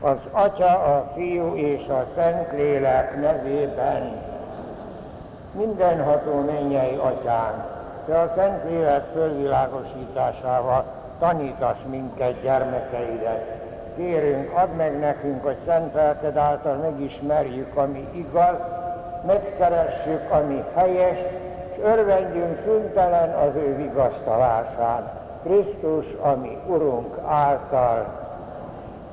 Az Atya, a Fiú és a Szentlélek nevében mindenható mennyei Atyán, Te a Szentlélek fölvilágosításával tanítasz minket, gyermekeidet. Kérünk, add meg nekünk, hogy szent lelked által megismerjük, ami igaz, megszeressük, ami helyes, és örvendjünk szüntelen az ő vigasztalásán. Krisztus, ami Urunk által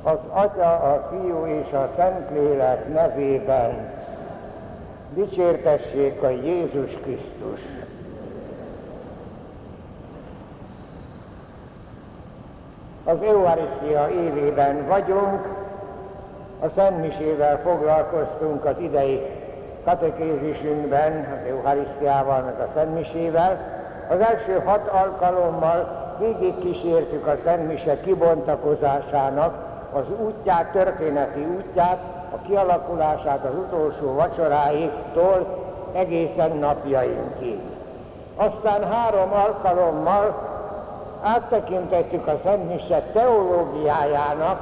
az Atya, a Fiú és a Szentlélek nevében dicsértessék a Jézus Krisztus. Az Eucharistia évében vagyunk, a Szentmisével foglalkoztunk az idei katekézisünkben, az Eucharisztiával, meg a Szentmisével. Az első hat alkalommal végig kísértük a Szentmise kibontakozásának az útját, történeti útját, a kialakulását az utolsó vacsoráigtól egészen napjainkig. Aztán három alkalommal áttekintettük a Szent teológiájának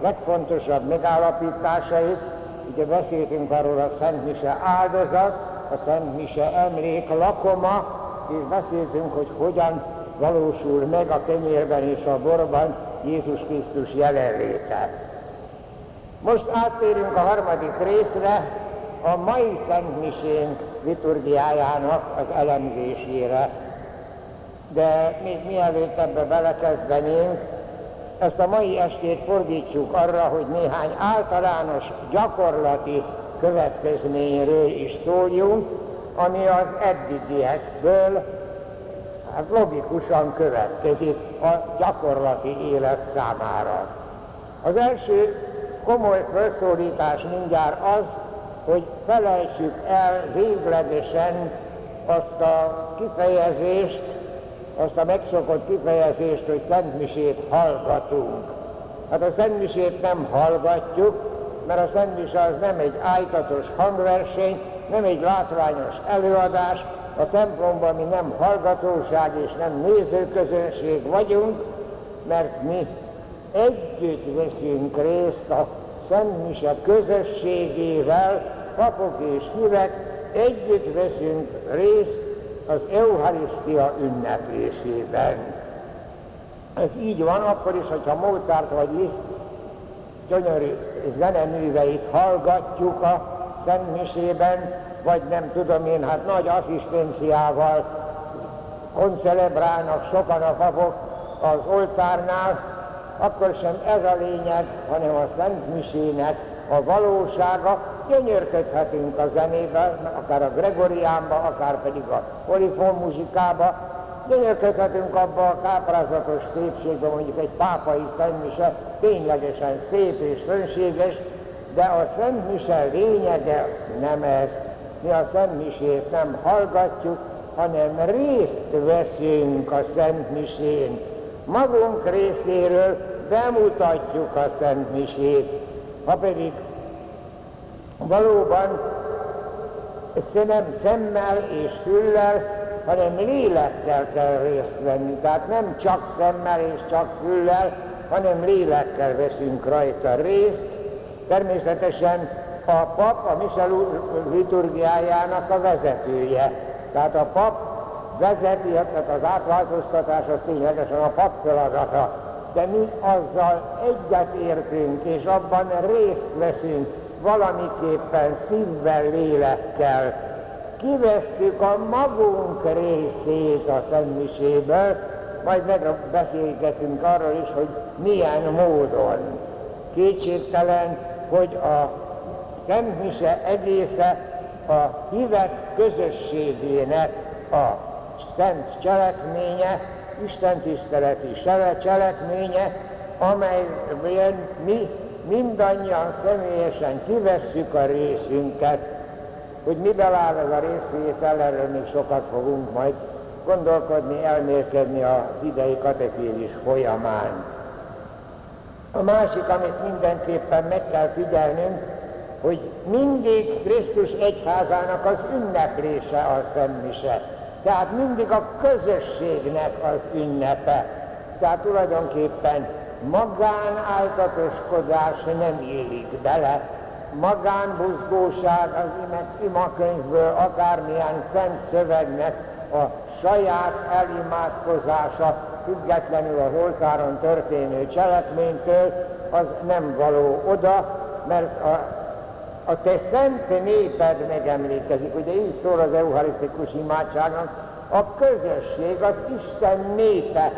legfontosabb megállapításait, ugye beszéltünk arról a Szent Mise áldozat, a Szent Mise emlék lakoma, és beszéltünk, hogy hogyan valósul meg a kenyérben és a borban Jézus Krisztus jelenléte. Most áttérünk a harmadik részre, a mai Szent Misénk liturgiájának az elemzésére. De még mielőtt ebbe belekezdenénk, ezt a mai estét fordítsuk arra, hogy néhány általános gyakorlati következményről is szóljunk, ami az eddigiekből hát logikusan következik a gyakorlati élet számára. Az első komoly felszólítás mindjárt az, hogy felejtsük el véglegesen azt a kifejezést, azt a megszokott kifejezést, hogy Szentmisét hallgatunk. Hát a Szentmisét nem hallgatjuk, mert a Szentmise az nem egy ájtatos hangverseny, nem egy látványos előadás, a templomban mi nem hallgatóság és nem nézőközönség vagyunk, mert mi együtt veszünk részt a Szentmise közösségével, papok és hívek, együtt veszünk részt az Eucharisztia ünneplésében. Ez így van akkor is, hogyha Mozart vagy Liszt gyönyörű zeneműveit hallgatjuk a Szentmisében, vagy nem tudom én, hát nagy asszisztenciával koncelebrálnak sokan a papok az oltárnál, akkor sem ez a lényeg, hanem a Szent Misének a valósága. Gyönyörködhetünk a zenébe, akár a Gregoriánba, akár pedig a polifon muzsikába, gyönyörködhetünk abba a káprázatos szépségbe, mondjuk egy pápai szentmise, ténylegesen szép és fönséges, de a szentmise lényege nem ez, mi a Szent Misét nem hallgatjuk, hanem részt veszünk a Szent Misén. Magunk részéről bemutatjuk a Szent Misét. Ha pedig valóban nem szemmel és füllel, hanem lélekkel kell részt venni. Tehát nem csak szemmel és csak füllel, hanem lélekkel veszünk rajta részt. Természetesen a pap a mise liturgiájának a vezetője. Tehát a pap vezeti, tehát az átváltoztatás az ténylegesen a pap feladata. De mi azzal egyet értünk, és abban részt veszünk valamiképpen szívvel, lélekkel. Kivesszük a magunk részét a szentmiséből, majd megbeszélgetünk arról is, hogy milyen módon. Kétségtelen, hogy a Szent Mise egésze a hívek közösségének a szent cselekménye, Isten tiszteleti cselekménye, amelyben mi mindannyian személyesen kivesszük a részünket, hogy mivel áll ez a részvétel, erről még sokat fogunk majd gondolkodni, elmélkedni az idei katekézis folyamán. A másik, amit mindenképpen meg kell figyelnünk, hogy mindig Krisztus egyházának az ünneplése a Szentmise. Tehát mindig a közösségnek az ünnepe. Tehát tulajdonképpen magánáltatoskodás nem élik bele, magánbuzgóság az imakönyvből, akármilyen szent szövegnek a saját elimádkozása, függetlenül az oltáron történő cselekménytől, az nem való oda, mert a, a te szent néped megemlékezik. Ugye így szól az eucharisztikus imádságnak, a közösség, az Isten népe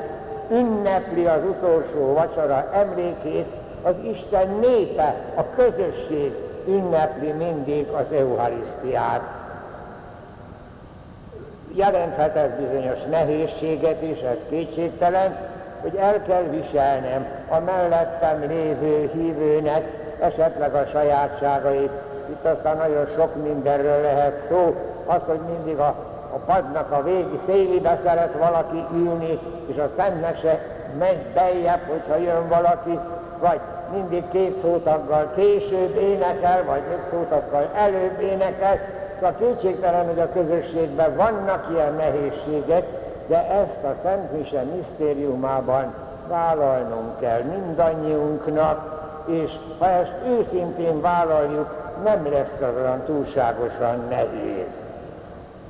ünnepli az utolsó vacsora emlékét, az Isten népe, a közösség ünnepli mindig az Eucharisztiát. Jelenthet ez bizonyos nehézséget is, ez kétségtelen, hogy el kell viselnem a mellettem lévő hívőnek esetleg a sajátságait. Itt aztán nagyon sok mindenről lehet szó, az, hogy mindig a a padnak a végi szélibe szeret valaki ülni, és a szentnek se megy beljebb, hogyha jön valaki, vagy mindig két szótaggal később énekel, vagy egy szótaggal előbb énekel. Szóval kétségtelen, hogy a közösségben vannak ilyen nehézségek, de ezt a Szent Mise misztériumában vállalnunk kell mindannyiunknak, és ha ezt őszintén vállaljuk, nem lesz olyan túlságosan nehéz.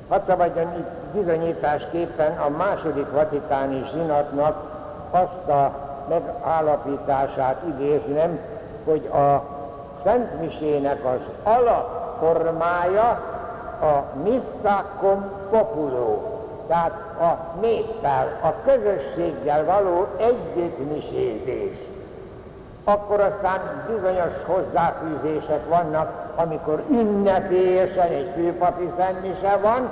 Hadd szabadjon itt bizonyításképpen a második vatikáni zsinatnak azt a megállapítását idéznem, hogy a Szent Misének az alapformája a missa con populo, tehát a néppel, a közösséggel való együttmisézés. Akkor aztán bizonyos hozzáfűzések vannak, amikor ünnepélyesen egy főpapi szentmise van,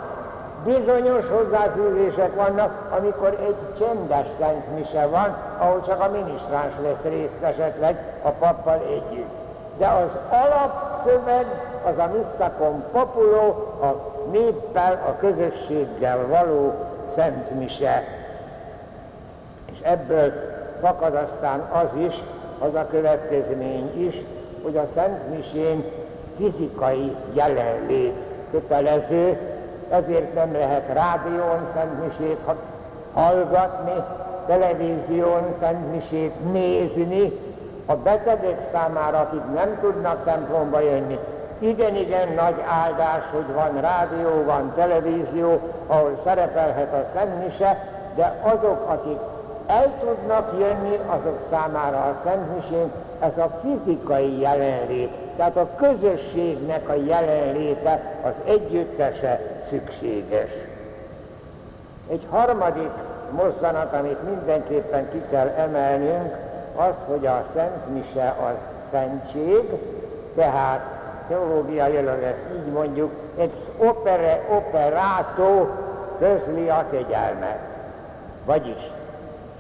bizonyos hozzáfűzésések vannak, amikor egy csendes szentmise van, ahol csak a minisztráns lesz részt esetleg a pappal együtt. De az alapszöveg az a Misszacom Populo, a néppel, a közösséggel való szentmise. És ebből fakad aztán az is, az a következmény is, hogy a Szent Misén fizikai jelenlét kötelező, ezért nem lehet rádión szentmisét hallgatni, televízión szentmisét nézni, a betegek számára, akik nem tudnak templomba jönni, igen-igen nagy áldás, hogy van rádió, van televízió, ahol szerepelhet a szentmise, de azok, akik el tudnak jönni, azok számára a szentmisén, ez a fizikai jelenlét, tehát a közösségnek a jelenléte, az együttese szükséges. Egy harmadik mozzanat, amit mindenképpen ki kell emelnünk, az, hogy a Szent Mise az szentség, tehát teológiailag ezt így mondjuk, ex opere operato közli a kegyelmet. Vagyis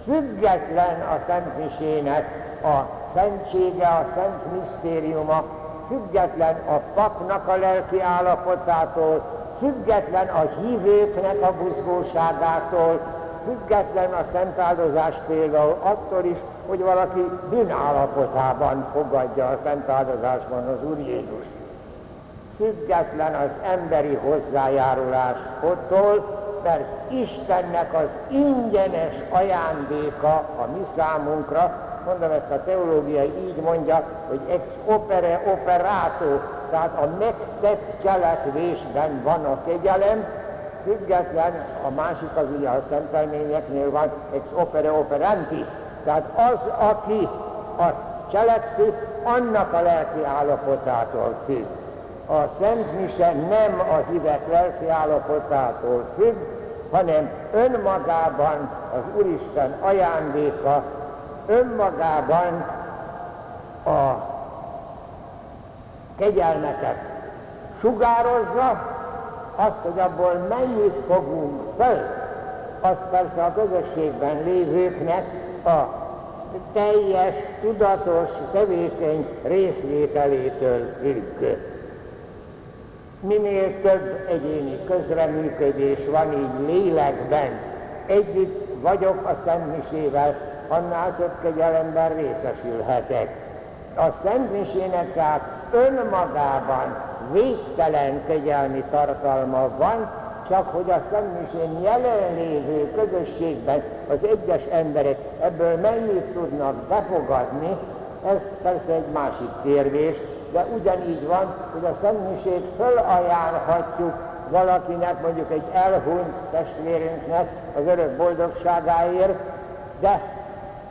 független a Szent Misének a szentsége, a szent misztériuma, független a papnak a lelki állapotától, független a hívőknek a buzgóságától, független a szent áldozás például attól is, hogy valaki bűnállapotában fogadja a szent áldozásban az Úr Jézus. Független az emberi hozzájárulástól, mert Istennek az ingyenes ajándéka a mi számunkra, mondom ezt a teológia így mondja, hogy ex opere operato, tehát a megtett cselekvésben van a kegyelem, független, a másik az ugye a szentelményeknél van, ex opere operantis, tehát az, aki azt cselekszi, annak a lelki állapotától függ. A Szent Mise nem a hívek lelki állapotától függ, hanem önmagában az Úristen ajándéka, önmagában a kegyelmeket sugározza, azt, hogy abból mennyit fogunk föl, az persze a közösségben lévőknek a teljes, tudatos, tevékeny részvételétől függ. Minél több egyéni közreműködés van így lélekben, együtt vagyok a Szentmisével, annál több kegyelemben részesülhetek. A Szent Misének tehát önmagában végtelen kegyelmi tartalma van, csak hogy a Szentmisén jelenlévő közösségben az egyes emberek ebből mennyit tudnak befogadni, ez persze egy másik kérdés, de ugyanígy van, hogy a Szentmisét fölajánlhatjuk valakinek, mondjuk egy elhunyt testvérünknek az örök boldogságáért, de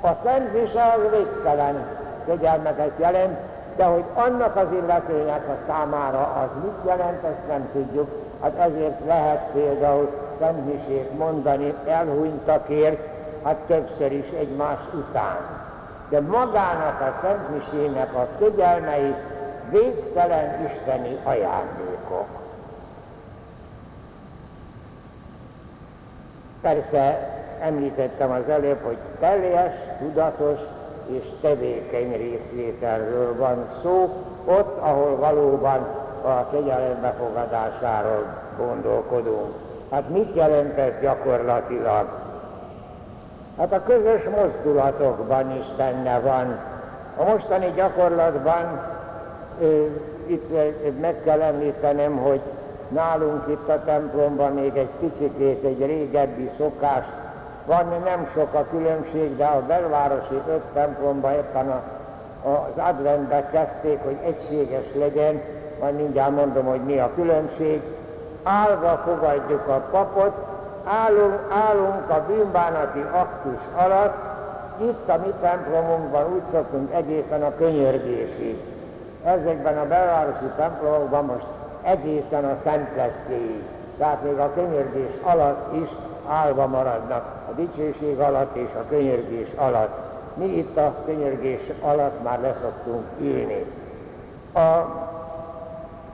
a Szent Mise az végtelen kegyelmeket jelent, de hogy annak az illetőnek a számára az mit jelent, ezt nem tudjuk. Hát ezért lehet például Szentmisét mondani elhunytakért, hát többször is egymás után. De magának a Szentmisének a kegyelmei végtelen isteni ajándékok. Persze említettem az előbb, hogy teljes, tudatos és tevékeny részvételről van szó, ott, ahol valóban a kegyelem befogadásáról gondolkodunk. Hát mit jelent ez gyakorlatilag? Hát a közös mozdulatokban is benne van. A mostani gyakorlatban itt meg kell említenem, hogy nálunk itt a templomban még egy picikét egy régebbi szokás van, nem sok a különbség, de a belvárosi öt templomban éppen a, az adventbe kezdték, hogy egységes legyen, majd mindjárt mondom, hogy mi a különbség. Állva fogadjuk a papot, állunk, állunk a bűnbánati aktus alatt, itt a mi templomunkban úgy szoktunk egészen a könyörgésig. Ezekben a belvárosi templomokban most egészen a szentleszkéig. Tehát még a könyörgés alatt is állva maradnak, a dicsőség alatt és a könyörgés alatt. Mi itt a könyörgés alatt már leszoktunk ülni. A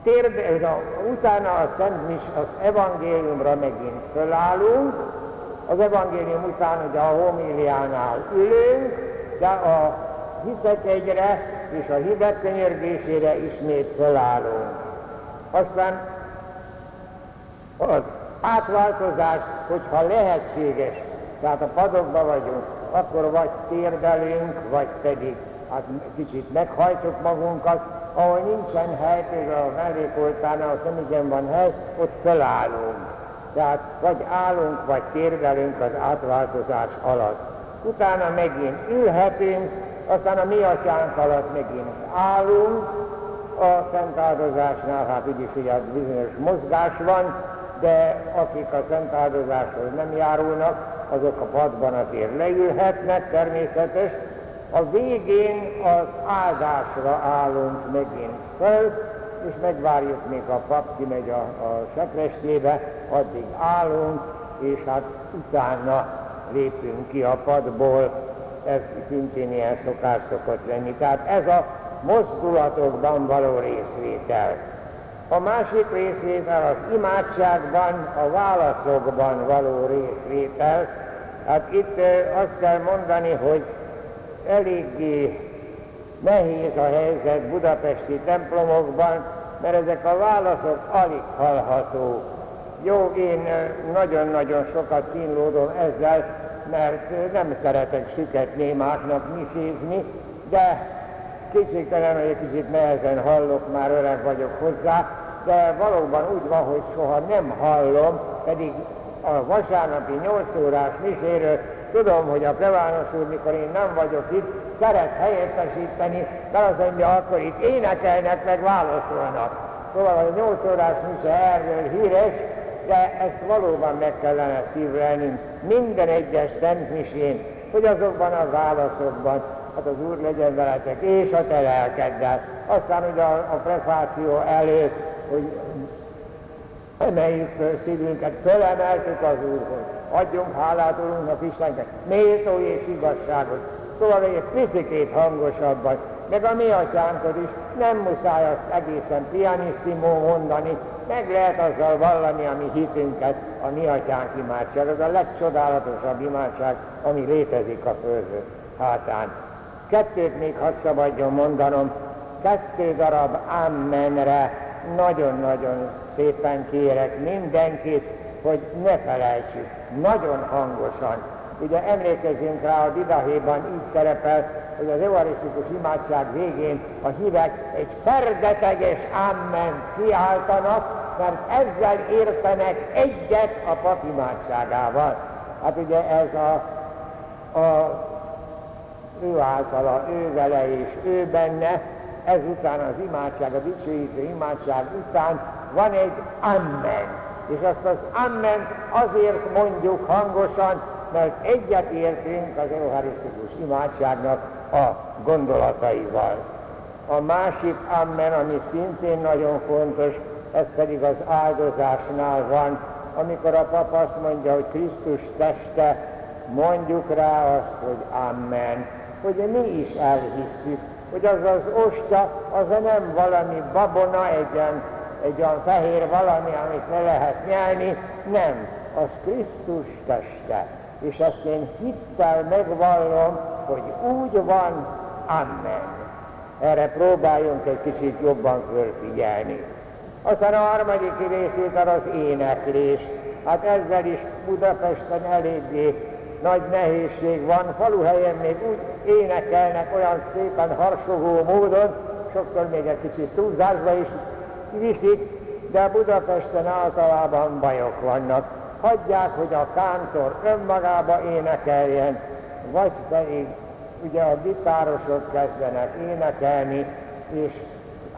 térd, a, utána a Szent Mis, az evangéliumra megint fölállunk, az evangélium után ugye a homíliánál ülünk, de a hiszek egyre és a hívek könyörgésére ismét fölállunk. Aztán az átváltozás, hogyha lehetséges, tehát a padokba vagyunk, akkor vagy térdelünk, vagy pedig hát kicsit meghajtjuk magunkat, ahol nincsen hely, például a mellékoltánál, ott nem igen van hely, ott felállunk. Tehát vagy állunk, vagy térdelünk az átváltozás alatt. Utána megint ülhetünk, aztán a mi atyánk alatt megint állunk, a szent áldozásnál, hát úgyis ugye bizonyos mozgás van, de akik a szent áldozáshoz nem járulnak, azok a padban azért leülhetnek, természetes. A végén az áldásra állunk megint föl, és megvárjuk, még a pap kimegy a, a sekrestjébe, addig állunk, és hát utána lépünk ki a padból, ez szintén ilyen szokás szokott lenni. Tehát ez a mozdulatokban való részvétel. A másik részvétel az imádságban, a válaszokban való részvétel. Hát itt azt kell mondani, hogy eléggé nehéz a helyzet budapesti templomokban, mert ezek a válaszok alig hallhatók. Jó, én nagyon-nagyon sokat kínlódom ezzel, mert nem szeretek süket némáknak misézni, de kétségtelen, hogy egy kicsit nehezen hallok, már öreg vagyok hozzá, de valóban úgy van, hogy soha nem hallom, pedig a vasárnapi 8 órás miséről tudom, hogy a plevános úr, mikor én nem vagyok itt, szeret helyettesíteni, de az mondja, akkor itt énekelnek, meg válaszolnak. Szóval a 8 órás mise erről híres, de ezt valóban meg kellene szívlelnünk minden egyes szent misén, hogy azokban a válaszokban hát az Úr legyen veletek, és a te lelkeddel. Aztán ugye a, a prefáció előtt, hogy emeljük föl szívünket, fölemeltük az Úrhoz. Adjunk hálát Urunknak Istennek, méltó és igazságos. Szóval egy picit hangosabban, meg a mi atyánkod is, nem muszáj azt egészen pianissimo mondani, meg lehet azzal vallani a mi hitünket, a mi atyánk imádság. Ez a legcsodálatosabb imádság, ami létezik a földön hátán. Kettőt még hadd szabadjon mondanom, kettő darab Ammenre nagyon-nagyon szépen kérek mindenkit, hogy ne felejtsük, nagyon hangosan. Ugye emlékezünk rá, a Didahéban így szerepel, hogy az euarisztikus imádság végén a hívek egy ferdeteges ámment kiáltanak, mert ezzel értenek egyet a papimádságával. Hát ugye ez a, a ő általa, ő vele és ő benne, ezután az imádság, a dicsőítő imádság után van egy amen. És azt az amen azért mondjuk hangosan, mert egyet értünk az eucharisztikus imádságnak a gondolataival. A másik amen, ami szintén nagyon fontos, ez pedig az áldozásnál van, amikor a papa azt mondja, hogy Krisztus teste, mondjuk rá azt, hogy amen, hogy mi is elhisszük, hogy az az osta, az a nem valami babona, egy olyan, egy olyan fehér valami, amit ne lehet nyelni, nem, az Krisztus teste. És ezt én hittel megvallom, hogy úgy van, amen. Erre próbáljunk egy kicsit jobban fölfigyelni. Aztán a harmadik részét az éneklés. Hát ezzel is Budapesten eléggé nagy nehézség van. Faluhelyen még úgy énekelnek olyan szépen harsogó módon, sokszor még egy kicsit túlzásba is viszik, de Budapesten általában bajok vannak. Hagyják, hogy a kántor önmagába énekeljen, vagy pedig ugye a gitárosok kezdenek énekelni, és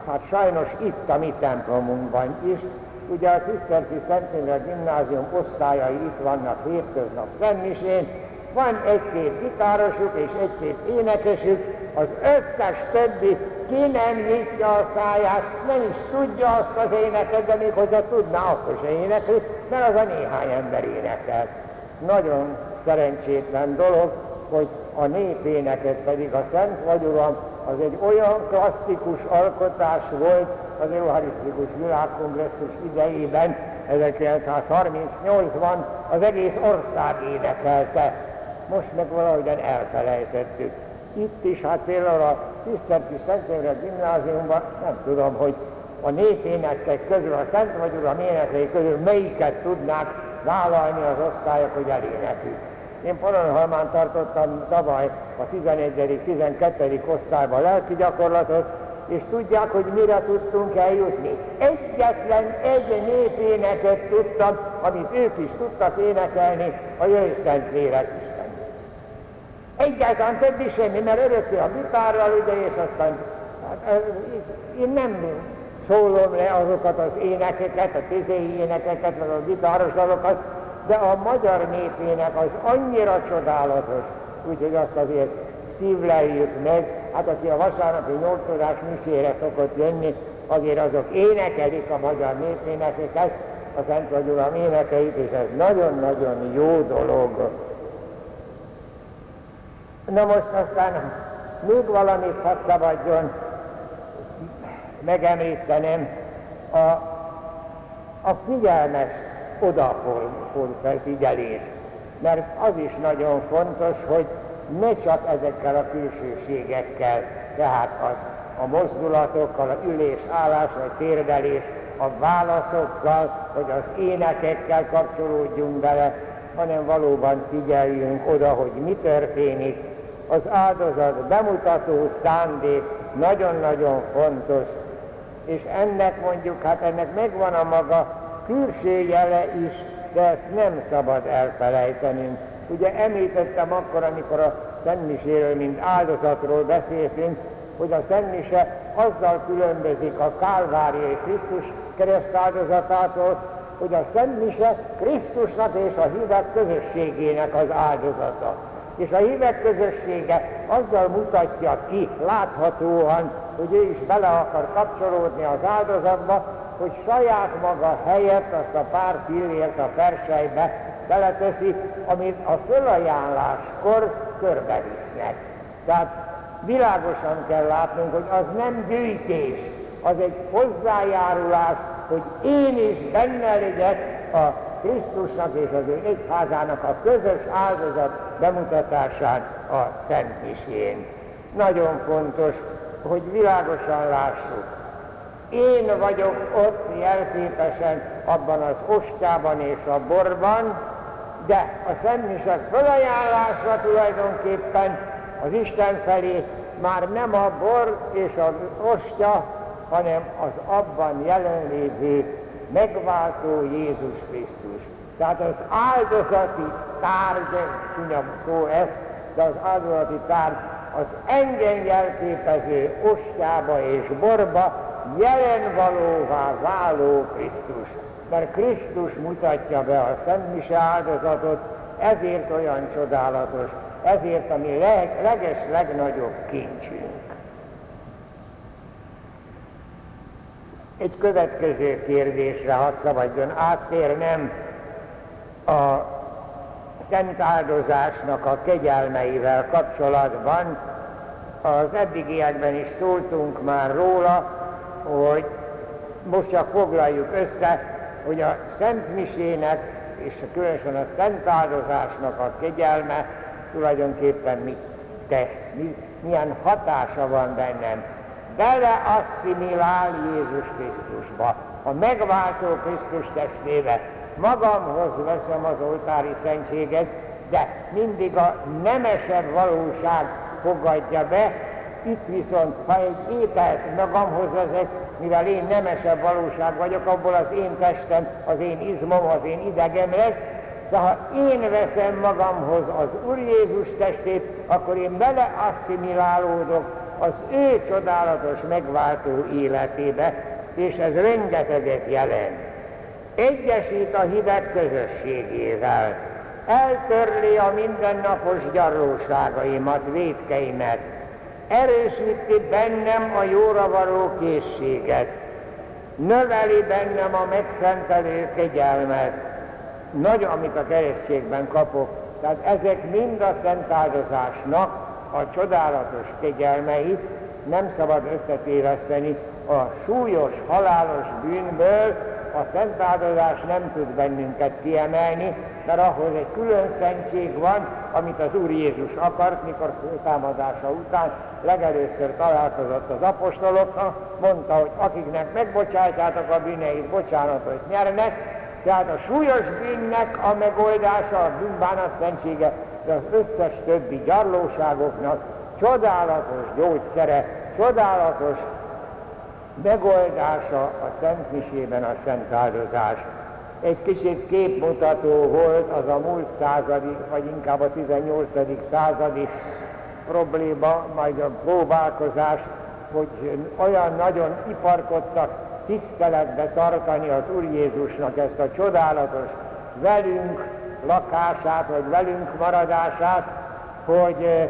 hát sajnos itt a mi templomunkban is, ugye a Tisztelti Szentendre Gimnázium osztályai itt vannak hétköznap Szentmisén, van egy-két gitárosuk és egy-két énekesük, az összes többi ki nem nyitja a száját, nem is tudja azt az éneket, de még hogyha tudná, akkor se énekli, mert az a néhány ember énekel. Nagyon szerencsétlen dolog, hogy a népéneket pedig a Szent Vagy Uram, az egy olyan klasszikus alkotás volt az Eucharisztikus Világkongresszus idejében, 1938-ban az egész ország énekelte. Most meg valahogyan elfelejtettük. Itt is, hát például a Tisztelti Szentévre gimnáziumban, nem tudom, hogy a népénekek közül, a Szent Vagy Uram éneklei közül melyiket tudnák vállalni az osztályok, hogy elénekük. Én Pannonhalmán tartottam tavaly a 11.-12. osztályban lelki gyakorlatot, és tudják, hogy mire tudtunk eljutni. Egyetlen egy népéneket tudtam, amit ők is tudtak énekelni, a Jöjj Szent Lélek Isten. Egyáltalán többi semmi, mert örökké a gitárral, ugye, és aztán hát, én nem szólom le azokat az énekeket, a tizéi énekeket, meg a gitáros dalokat, de a magyar népének az annyira csodálatos, úgyhogy azt azért szívleljük meg, hát aki a vasárnapi nyolcodás misére szokott jönni, azért azok énekelik a magyar népénekeket, a Szent Uram énekeit, és ez nagyon-nagyon jó dolog. Na most aztán még valamit hadd szabadjon megemlítenem, a, a figyelmes odafigyelés. Mert az is nagyon fontos, hogy ne csak ezekkel a külsőségekkel, tehát az, a mozdulatokkal, a ülés, állás, vagy térdelés, a válaszokkal, vagy az énekekkel kapcsolódjunk bele, hanem valóban figyeljünk oda, hogy mi történik. Az áldozat bemutató szándék nagyon-nagyon fontos, és ennek mondjuk, hát ennek megvan a maga külső jele is, de ezt nem szabad elfelejtenünk. Ugye említettem akkor, amikor a Szentmiséről, mint áldozatról beszéltünk, hogy a Szentmise azzal különbözik a Kálváriai Krisztus keresztáldozatától, hogy a Szentmise Krisztusnak és a hívek közösségének az áldozata. És a hívek közössége azzal mutatja ki láthatóan, hogy ő is bele akar kapcsolódni az áldozatba, hogy saját maga helyett azt a pár fillért a persejbe beleteszi, amit a fölajánláskor körbevisznek. Tehát világosan kell látnunk, hogy az nem gyűjtés, az egy hozzájárulás, hogy én is benne legyek a Krisztusnak és az ő egyházának a közös áldozat bemutatásán a Szent Misjén. Nagyon fontos, hogy világosan lássuk, én vagyok ott jelképesen abban az ostában és a borban, de a Szentmisek fölajánlása tulajdonképpen az Isten felé már nem a bor és az ostya, hanem az abban jelenlévő megváltó Jézus Krisztus. Tehát az áldozati tárgy, csúnya szó ez, de az áldozati tárgy az engem jelképező ostába és borba jelen valóvá váló Krisztus. Mert Krisztus mutatja be a Szent Mise áldozatot, ezért olyan csodálatos, ezért a mi leg, leges, legnagyobb kincsünk. Egy következő kérdésre hadd szabadjon áttérnem a szent áldozásnak a kegyelmeivel kapcsolatban. Az eddigiekben is szóltunk már róla, hogy most csak foglaljuk össze, hogy a Szent Misének és különösen a Szent Áldozásnak a kegyelme tulajdonképpen mit tesz, mi, milyen hatása van bennem. Beleasszimilál Jézus Krisztusba, a megváltó Krisztus testébe. Magamhoz veszem az oltári szentséget, de mindig a nemesebb valóság fogadja be, itt viszont, ha egy ételt magamhoz vezek, mivel én nemesebb valóság vagyok, abból az én testem, az én izmom, az én idegem lesz, de ha én veszem magamhoz az Úr Jézus testét, akkor én bele asszimilálódok az ő csodálatos megváltó életébe, és ez rengeteget jelent. Egyesít a hívek közösségével, eltörli a mindennapos gyarlóságaimat, védkeimet, erősíti bennem a jóra való készséget, növeli bennem a megszentelő kegyelmet, nagy, amit a keresztségben kapok. Tehát ezek mind a szent áldozásnak a csodálatos kegyelmei, nem szabad összetéveszteni a súlyos, halálos bűnből, a szent áldozás nem tud bennünket kiemelni, mert ahhoz egy külön szentség van, amit az Úr Jézus akart, mikor támadása után legelőször találkozott az apostolokkal, mondta, hogy akiknek megbocsátjátok a bűneit, bocsánatot nyernek, tehát a súlyos bűnnek a megoldása, a bűnbánat szentsége, de az összes többi gyarlóságoknak csodálatos gyógyszere, csodálatos megoldása a Szent Misében a Szent Áldozás. Egy kicsit képmutató volt az a múlt századi, vagy inkább a 18. századi probléma, majd a próbálkozás, hogy olyan nagyon iparkodtak tiszteletbe tartani az Úr Jézusnak ezt a csodálatos velünk lakását, vagy velünk maradását, hogy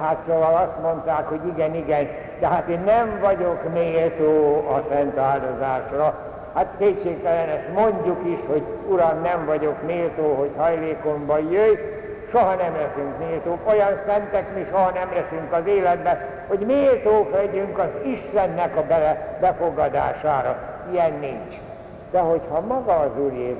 hát szóval azt mondták, hogy igen, igen, de hát én nem vagyok méltó a szent áldozásra. Hát kétségtelen ezt mondjuk is, hogy Uram, nem vagyok méltó, hogy hajlékomban jöjj, soha nem leszünk méltók, olyan szentek mi soha nem leszünk az életbe, hogy méltók legyünk az Istennek a befogadására. Ilyen nincs. De hogyha maga az Úr Jézus